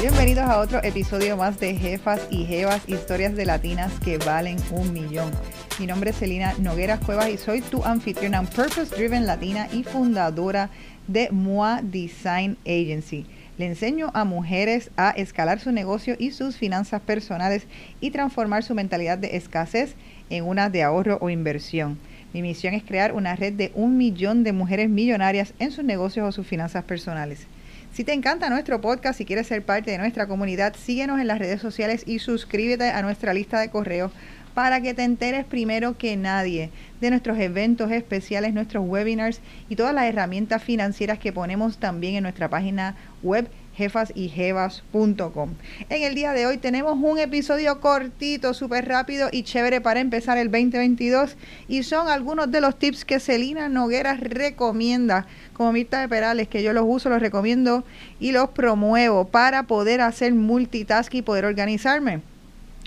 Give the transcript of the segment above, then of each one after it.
Bienvenidos a otro episodio más de Jefas y Jevas, historias de latinas que valen un millón. Mi nombre es Celina Noguera Cuevas y soy tu anfitriona Purpose Driven Latina y fundadora de MOA Design Agency. Le enseño a mujeres a escalar su negocio y sus finanzas personales y transformar su mentalidad de escasez en una de ahorro o inversión. Mi misión es crear una red de un millón de mujeres millonarias en sus negocios o sus finanzas personales. Si te encanta nuestro podcast y quieres ser parte de nuestra comunidad, síguenos en las redes sociales y suscríbete a nuestra lista de correos para que te enteres primero que nadie de nuestros eventos especiales, nuestros webinars y todas las herramientas financieras que ponemos también en nuestra página web jefasyjevas.com. En el día de hoy tenemos un episodio cortito, súper rápido y chévere para empezar el 2022 y son algunos de los tips que Celina Noguera recomienda como Mirta de Perales, que yo los uso, los recomiendo y los promuevo para poder hacer multitask y poder organizarme.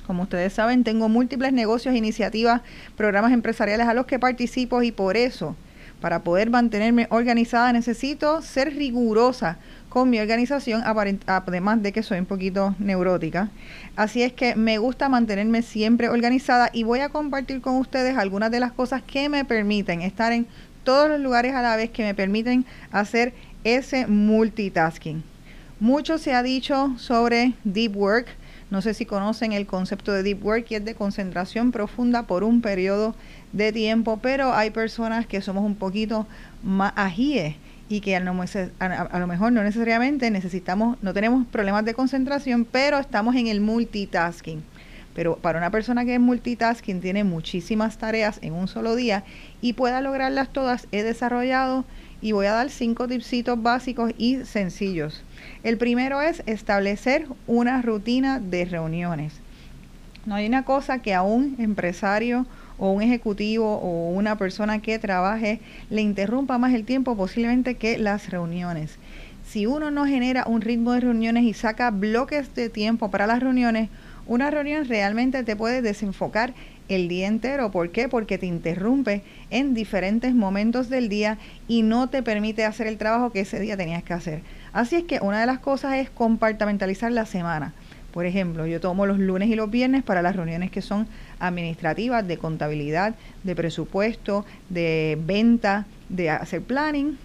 Como ustedes saben, tengo múltiples negocios, iniciativas, programas empresariales a los que participo y por eso, para poder mantenerme organizada, necesito ser rigurosa con mi organización, además de que soy un poquito neurótica. Así es que me gusta mantenerme siempre organizada y voy a compartir con ustedes algunas de las cosas que me permiten estar en todos los lugares a la vez, que me permiten hacer ese multitasking. Mucho se ha dicho sobre deep work. No sé si conocen el concepto de deep work y es de concentración profunda por un periodo de tiempo, pero hay personas que somos un poquito más ajíes y que a lo, mejor no necesariamente necesitamos, no tenemos problemas de concentración, pero estamos en el multitasking. Pero para una persona que es multitasking, tiene muchísimas tareas en un solo día y pueda lograrlas todas, he desarrollado y voy a dar cinco tipsitos básicos y sencillos. El primero es establecer una rutina de reuniones. No hay una cosa que a un empresario o un ejecutivo o una persona que trabaje le interrumpa más el tiempo posiblemente que las reuniones. Si uno no genera un ritmo de reuniones y saca bloques de tiempo para las reuniones, una reunión realmente te puede desenfocar el día entero. ¿Por qué? Porque te interrumpe en diferentes momentos del día y no te permite hacer el trabajo que ese día tenías que hacer. Así es que una de las cosas es compartamentalizar la semana. Por ejemplo, yo tomo los lunes y los viernes para las reuniones que son administrativas, de contabilidad, de presupuesto, de venta, de hacer planning.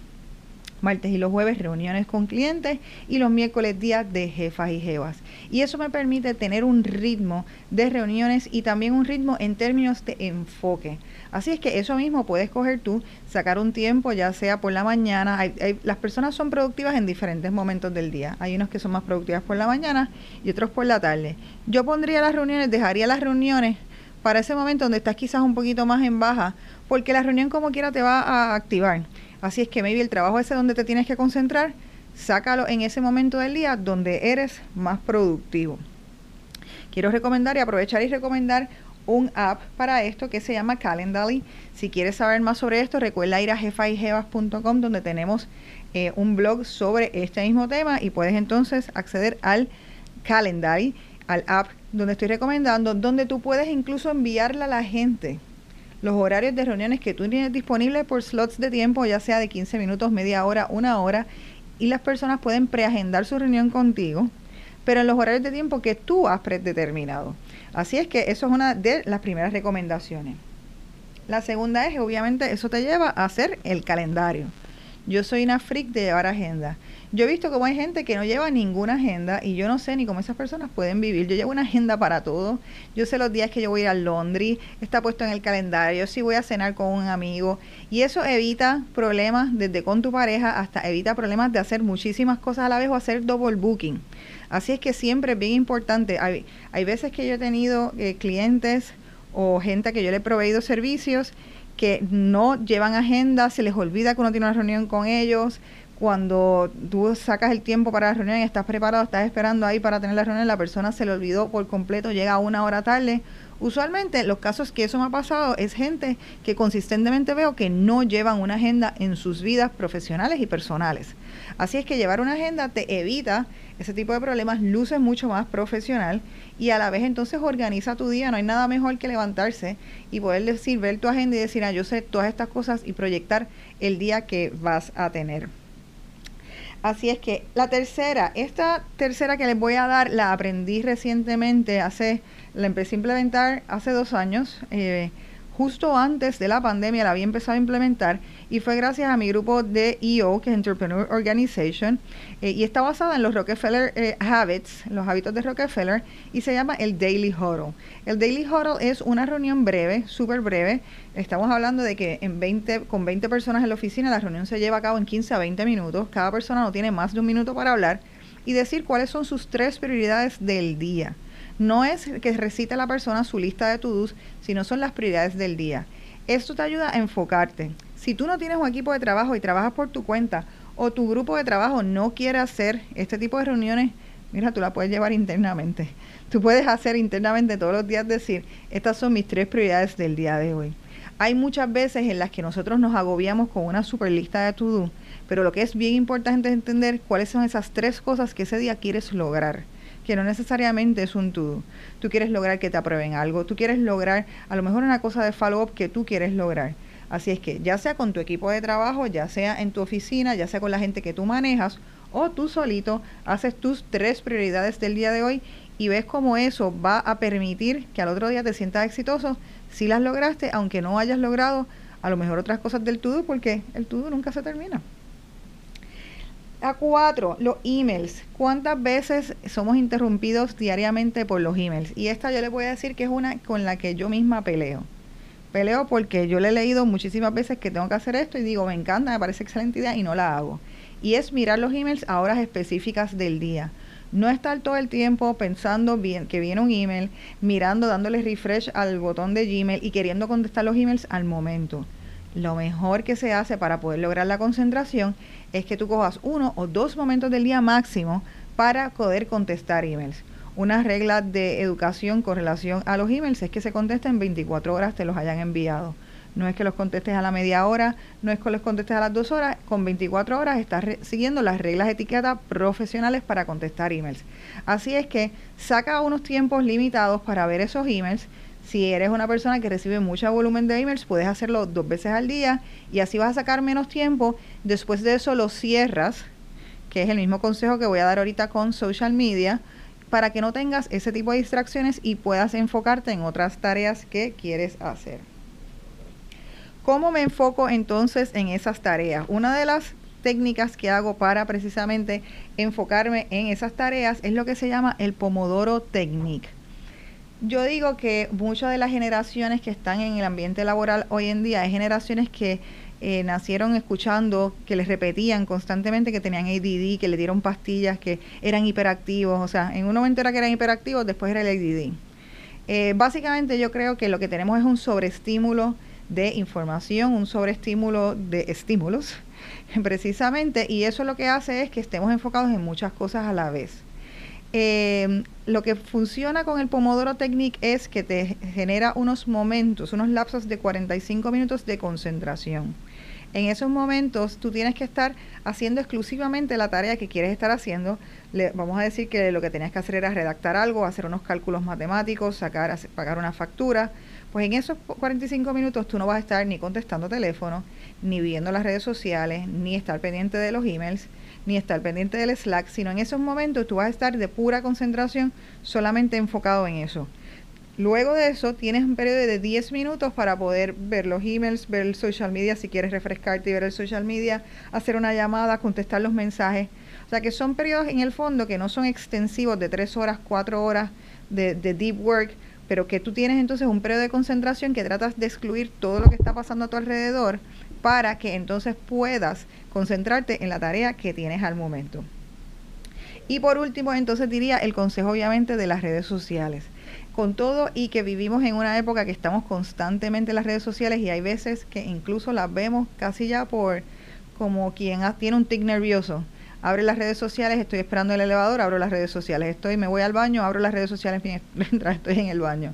Martes y los jueves reuniones con clientes y los miércoles días de jefas y jevas. Y eso me permite tener un ritmo de reuniones y también un ritmo en términos de enfoque. Así es que eso mismo puedes coger tú, sacar un tiempo, ya sea por la mañana. las personas son productivas en diferentes momentos del día. Hay unos que son más productivas por la mañana y otros por la tarde. Yo pondría las reuniones, dejaría las reuniones para ese momento donde estás quizás un poquito más en baja, porque la reunión como quiera te va a activar. Así es que maybe el trabajo ese donde te tienes que concentrar, sácalo en ese momento del día donde eres más productivo. Quiero recomendar y aprovechar y recomendar un app para esto que se llama Calendly. Si quieres saber más sobre esto, recuerda ir a jefayjevas.com donde tenemos eh, un blog sobre este mismo tema y puedes entonces acceder al Calendly, al app donde estoy recomendando, donde tú puedes incluso enviarle a la gente los horarios de reuniones que tú tienes disponibles por slots de tiempo, ya sea de 15 minutos, media hora, una hora, y las personas pueden preagendar su reunión contigo, pero en los horarios de tiempo que tú has predeterminado. Así es que eso es una de las primeras recomendaciones. La segunda es, obviamente, eso te lleva a hacer el calendario. Yo soy una freak de llevar agenda. Yo he visto cómo hay gente que no lleva ninguna agenda y yo no sé ni cómo esas personas pueden vivir. Yo llevo una agenda para todo. Yo sé los días que yo voy a ir al laundry, está puesto en el calendario, si voy a cenar con un amigo. Y eso evita problemas desde con tu pareja hasta evita problemas de hacer muchísimas cosas a la vez o hacer double booking. Así es que siempre es bien importante. Hay, hay veces que yo he tenido eh, clientes o gente que yo le he proveído servicios que no llevan agenda, se les olvida que uno tiene una reunión con ellos. Cuando tú sacas el tiempo para la reunión y estás preparado, estás esperando ahí para tener la reunión, la persona se le olvidó por completo, llega una hora tarde. Usualmente los casos que eso me ha pasado es gente que consistentemente veo que no llevan una agenda en sus vidas profesionales y personales. Así es que llevar una agenda te evita ese tipo de problemas, luce mucho más profesional y a la vez entonces organiza tu día. No hay nada mejor que levantarse y poder decir, ver tu agenda y decir, ah, yo sé todas estas cosas y proyectar el día que vas a tener. Así es que la tercera, esta tercera que les voy a dar, la aprendí recientemente, hace, la empecé a implementar hace dos años. Eh, justo antes de la pandemia la había empezado a implementar y fue gracias a mi grupo de EO, que es Entrepreneur Organization, eh, y está basada en los Rockefeller eh, Habits, los hábitos de Rockefeller, y se llama el Daily Huddle. El Daily Huddle es una reunión breve, súper breve. Estamos hablando de que en 20, con 20 personas en la oficina la reunión se lleva a cabo en 15 a 20 minutos. Cada persona no tiene más de un minuto para hablar y decir cuáles son sus tres prioridades del día. No es que recite la persona su lista de to-dos, sino son las prioridades del día. Esto te ayuda a enfocarte. Si tú no tienes un equipo de trabajo y trabajas por tu cuenta o tu grupo de trabajo no quiere hacer este tipo de reuniones, mira, tú la puedes llevar internamente. Tú puedes hacer internamente todos los días decir, estas son mis tres prioridades del día de hoy. Hay muchas veces en las que nosotros nos agobiamos con una super lista de to-do, pero lo que es bien importante es entender cuáles son esas tres cosas que ese día quieres lograr que no necesariamente es un todo. Tú quieres lograr que te aprueben algo, tú quieres lograr a lo mejor una cosa de follow-up que tú quieres lograr. Así es que ya sea con tu equipo de trabajo, ya sea en tu oficina, ya sea con la gente que tú manejas o tú solito, haces tus tres prioridades del día de hoy y ves cómo eso va a permitir que al otro día te sientas exitoso si las lograste, aunque no hayas logrado a lo mejor otras cosas del todo, porque el todo nunca se termina. A cuatro, los emails. ¿Cuántas veces somos interrumpidos diariamente por los emails? Y esta yo le voy a decir que es una con la que yo misma peleo. Peleo porque yo le he leído muchísimas veces que tengo que hacer esto y digo, me encanta, me parece excelente idea y no la hago. Y es mirar los emails a horas específicas del día. No estar todo el tiempo pensando bien que viene un email, mirando, dándole refresh al botón de Gmail y queriendo contestar los emails al momento. Lo mejor que se hace para poder lograr la concentración es que tú cojas uno o dos momentos del día máximo para poder contestar emails. Una regla de educación con relación a los emails es que se contesten 24 horas te los hayan enviado. No es que los contestes a la media hora, no es que los contestes a las dos horas, con 24 horas estás siguiendo las reglas de etiqueta profesionales para contestar emails. Así es que saca unos tiempos limitados para ver esos emails si eres una persona que recibe mucho volumen de emails, puedes hacerlo dos veces al día y así vas a sacar menos tiempo. Después de eso lo cierras, que es el mismo consejo que voy a dar ahorita con social media, para que no tengas ese tipo de distracciones y puedas enfocarte en otras tareas que quieres hacer. ¿Cómo me enfoco entonces en esas tareas? Una de las técnicas que hago para precisamente enfocarme en esas tareas es lo que se llama el Pomodoro Technique. Yo digo que muchas de las generaciones que están en el ambiente laboral hoy en día hay generaciones que eh, nacieron escuchando que les repetían constantemente que tenían ADD, que le dieron pastillas, que eran hiperactivos. O sea, en un momento era que eran hiperactivos, después era el ADD. Eh, básicamente yo creo que lo que tenemos es un sobreestímulo de información, un sobreestímulo de estímulos, precisamente, y eso lo que hace es que estemos enfocados en muchas cosas a la vez. Eh, lo que funciona con el Pomodoro Technique es que te genera unos momentos, unos lapsos de 45 minutos de concentración. En esos momentos tú tienes que estar haciendo exclusivamente la tarea que quieres estar haciendo. Le, vamos a decir que lo que tenías que hacer era redactar algo, hacer unos cálculos matemáticos, sacar, pagar una factura. Pues en esos 45 minutos tú no vas a estar ni contestando teléfono, ni viendo las redes sociales, ni estar pendiente de los emails ni estar pendiente del Slack, sino en esos momentos tú vas a estar de pura concentración solamente enfocado en eso. Luego de eso tienes un periodo de 10 minutos para poder ver los emails, ver el social media, si quieres refrescarte y ver el social media, hacer una llamada, contestar los mensajes. O sea que son periodos en el fondo que no son extensivos de 3 horas, 4 horas de, de deep work, pero que tú tienes entonces un periodo de concentración que tratas de excluir todo lo que está pasando a tu alrededor para que entonces puedas concentrarte en la tarea que tienes al momento. Y por último, entonces diría el consejo obviamente de las redes sociales. Con todo y que vivimos en una época que estamos constantemente en las redes sociales y hay veces que incluso las vemos casi ya por como quien tiene un tic nervioso. Abre las redes sociales, estoy esperando el elevador, abro las redes sociales. Estoy, me voy al baño, abro las redes sociales mientras estoy en el baño.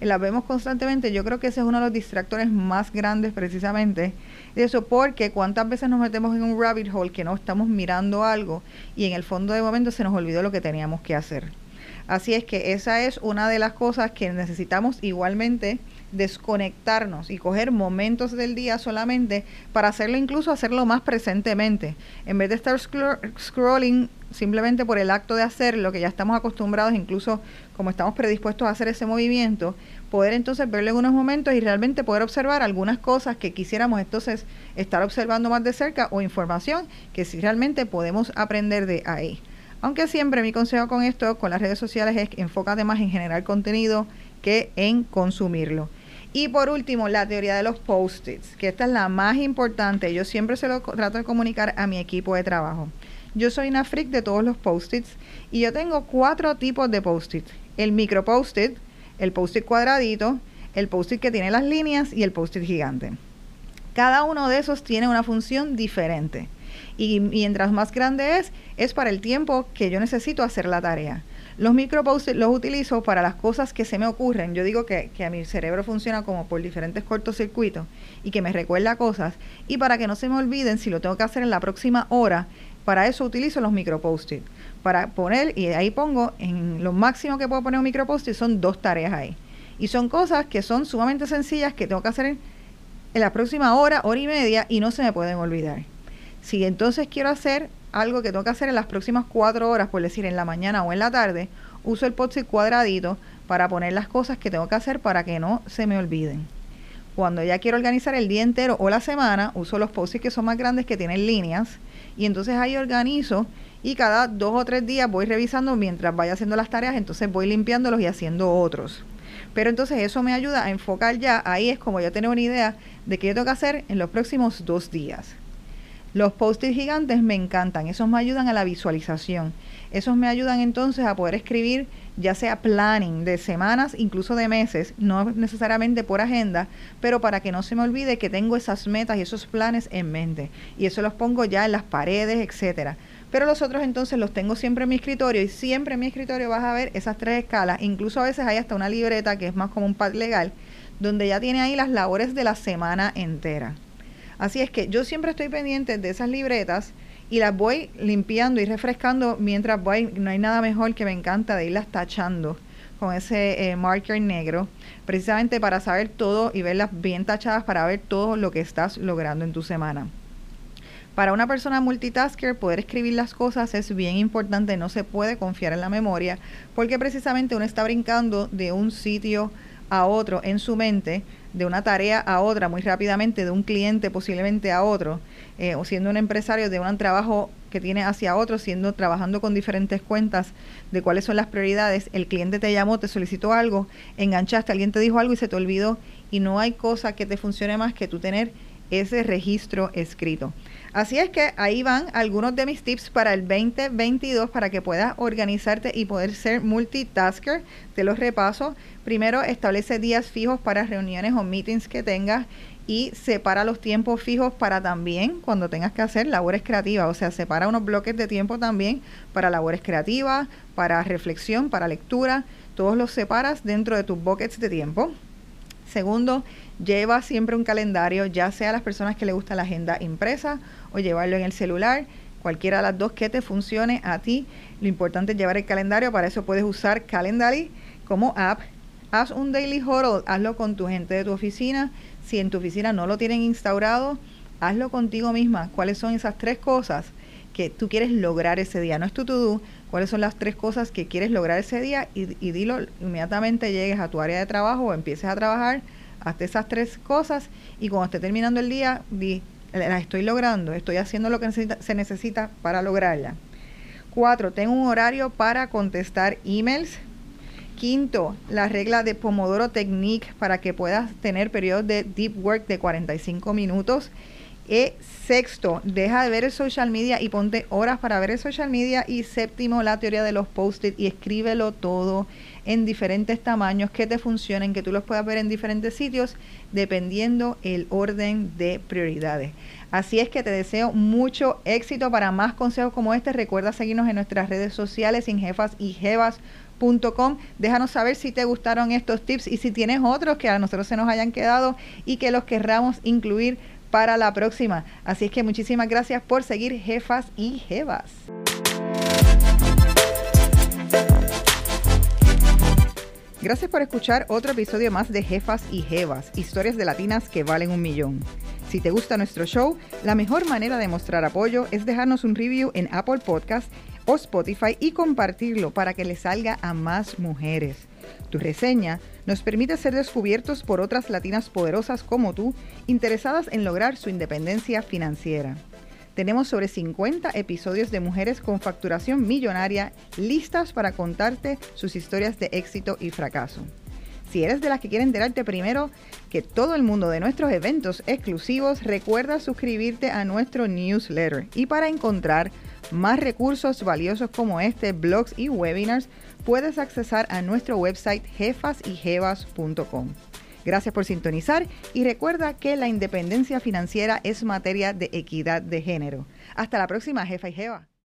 las vemos constantemente. Yo creo que ese es uno de los distractores más grandes precisamente eso, porque cuántas veces nos metemos en un rabbit hole que no estamos mirando algo y en el fondo de momento se nos olvidó lo que teníamos que hacer. Así es que esa es una de las cosas que necesitamos igualmente desconectarnos y coger momentos del día solamente para hacerlo incluso hacerlo más presentemente. En vez de estar scrolling simplemente por el acto de hacer lo que ya estamos acostumbrados, incluso como estamos predispuestos a hacer ese movimiento, poder entonces verlo en unos momentos y realmente poder observar algunas cosas que quisiéramos entonces estar observando más de cerca o información que si realmente podemos aprender de ahí. Aunque siempre mi consejo con esto, con las redes sociales, es que enfócate más en generar contenido que en consumirlo. Y por último, la teoría de los post-its, que esta es la más importante. Yo siempre se lo trato de comunicar a mi equipo de trabajo. Yo soy una freak de todos los post-its y yo tengo cuatro tipos de post-it. El micro post-it, el post-it cuadradito, el post-it que tiene las líneas y el post-it gigante. Cada uno de esos tiene una función diferente. Y mientras más grande es, es para el tiempo que yo necesito hacer la tarea. Los micro post los utilizo para las cosas que se me ocurren. Yo digo que, que, a mi cerebro funciona como por diferentes cortocircuitos y que me recuerda cosas. Y para que no se me olviden, si lo tengo que hacer en la próxima hora, para eso utilizo los micro post-it. Para poner, y ahí pongo, en lo máximo que puedo poner un micro post-it son dos tareas ahí. Y son cosas que son sumamente sencillas que tengo que hacer en la próxima hora, hora y media y no se me pueden olvidar. Si entonces quiero hacer algo que tengo que hacer en las próximas cuatro horas, por decir en la mañana o en la tarde, uso el post-it cuadradito para poner las cosas que tengo que hacer para que no se me olviden. Cuando ya quiero organizar el día entero o la semana, uso los post-its que son más grandes que tienen líneas y entonces ahí organizo y cada dos o tres días voy revisando mientras vaya haciendo las tareas, entonces voy limpiándolos y haciendo otros. Pero entonces eso me ayuda a enfocar ya, ahí es como yo tengo una idea de qué tengo que hacer en los próximos dos días. Los post-it gigantes me encantan, esos me ayudan a la visualización. Esos me ayudan entonces a poder escribir ya sea planning de semanas, incluso de meses, no necesariamente por agenda, pero para que no se me olvide que tengo esas metas y esos planes en mente. Y eso los pongo ya en las paredes, etcétera. Pero los otros entonces los tengo siempre en mi escritorio y siempre en mi escritorio vas a ver esas tres escalas. Incluso a veces hay hasta una libreta que es más como un pad legal, donde ya tiene ahí las labores de la semana entera. Así es que yo siempre estoy pendiente de esas libretas y las voy limpiando y refrescando mientras voy. No hay nada mejor que me encanta de irlas tachando con ese eh, marker negro, precisamente para saber todo y verlas bien tachadas para ver todo lo que estás logrando en tu semana. Para una persona multitasker, poder escribir las cosas es bien importante, no se puede confiar en la memoria, porque precisamente uno está brincando de un sitio a otro en su mente de una tarea a otra muy rápidamente, de un cliente posiblemente a otro, eh, o siendo un empresario de un trabajo que tiene hacia otro, siendo trabajando con diferentes cuentas de cuáles son las prioridades, el cliente te llamó, te solicitó algo, enganchaste, alguien te dijo algo y se te olvidó y no hay cosa que te funcione más que tú tener ese registro escrito. Así es que ahí van algunos de mis tips para el 2022 para que puedas organizarte y poder ser multitasker. Te los repaso. Primero, establece días fijos para reuniones o meetings que tengas y separa los tiempos fijos para también cuando tengas que hacer labores creativas. O sea, separa unos bloques de tiempo también para labores creativas, para reflexión, para lectura. Todos los separas dentro de tus buckets de tiempo. Segundo, lleva siempre un calendario, ya sea a las personas que le gusta la agenda impresa o llevarlo en el celular, cualquiera de las dos que te funcione a ti. Lo importante es llevar el calendario, para eso puedes usar Calendly como app. Haz un daily huddle, hazlo con tu gente de tu oficina. Si en tu oficina no lo tienen instaurado, hazlo contigo misma. ¿Cuáles son esas tres cosas que tú quieres lograr ese día? No es tu to-do, cuáles son las tres cosas que quieres lograr ese día y, dilo inmediatamente llegues a tu área de trabajo o empieces a trabajar hazte esas tres cosas y cuando esté terminando el día, di, las estoy logrando, estoy haciendo lo que se necesita para lograrla. Cuatro, tengo un horario para contestar emails. Quinto, la regla de Pomodoro Technique para que puedas tener periodos de deep work de 45 minutos. Y sexto, deja de ver el social media y ponte horas para ver el social media. Y séptimo, la teoría de los post-it y escríbelo todo en diferentes tamaños que te funcionen, que tú los puedas ver en diferentes sitios, dependiendo el orden de prioridades. Así es que te deseo mucho éxito para más consejos como este. Recuerda seguirnos en nuestras redes sociales, jefas y Déjanos saber si te gustaron estos tips y si tienes otros que a nosotros se nos hayan quedado y que los querramos incluir para la próxima. Así es que muchísimas gracias por seguir Jefas y Jevas. Gracias por escuchar otro episodio más de Jefas y Jevas, historias de latinas que valen un millón. Si te gusta nuestro show, la mejor manera de mostrar apoyo es dejarnos un review en Apple Podcast o Spotify y compartirlo para que le salga a más mujeres. Tu reseña nos permite ser descubiertos por otras latinas poderosas como tú, interesadas en lograr su independencia financiera. Tenemos sobre 50 episodios de mujeres con facturación millonaria listas para contarte sus historias de éxito y fracaso. Si eres de las que quieren enterarte primero que todo el mundo de nuestros eventos exclusivos, recuerda suscribirte a nuestro newsletter. Y para encontrar más recursos valiosos como este, blogs y webinars, puedes accesar a nuestro website jefasyjevas.com. Gracias por sintonizar y recuerda que la independencia financiera es materia de equidad de género. Hasta la próxima, jefa y jeva.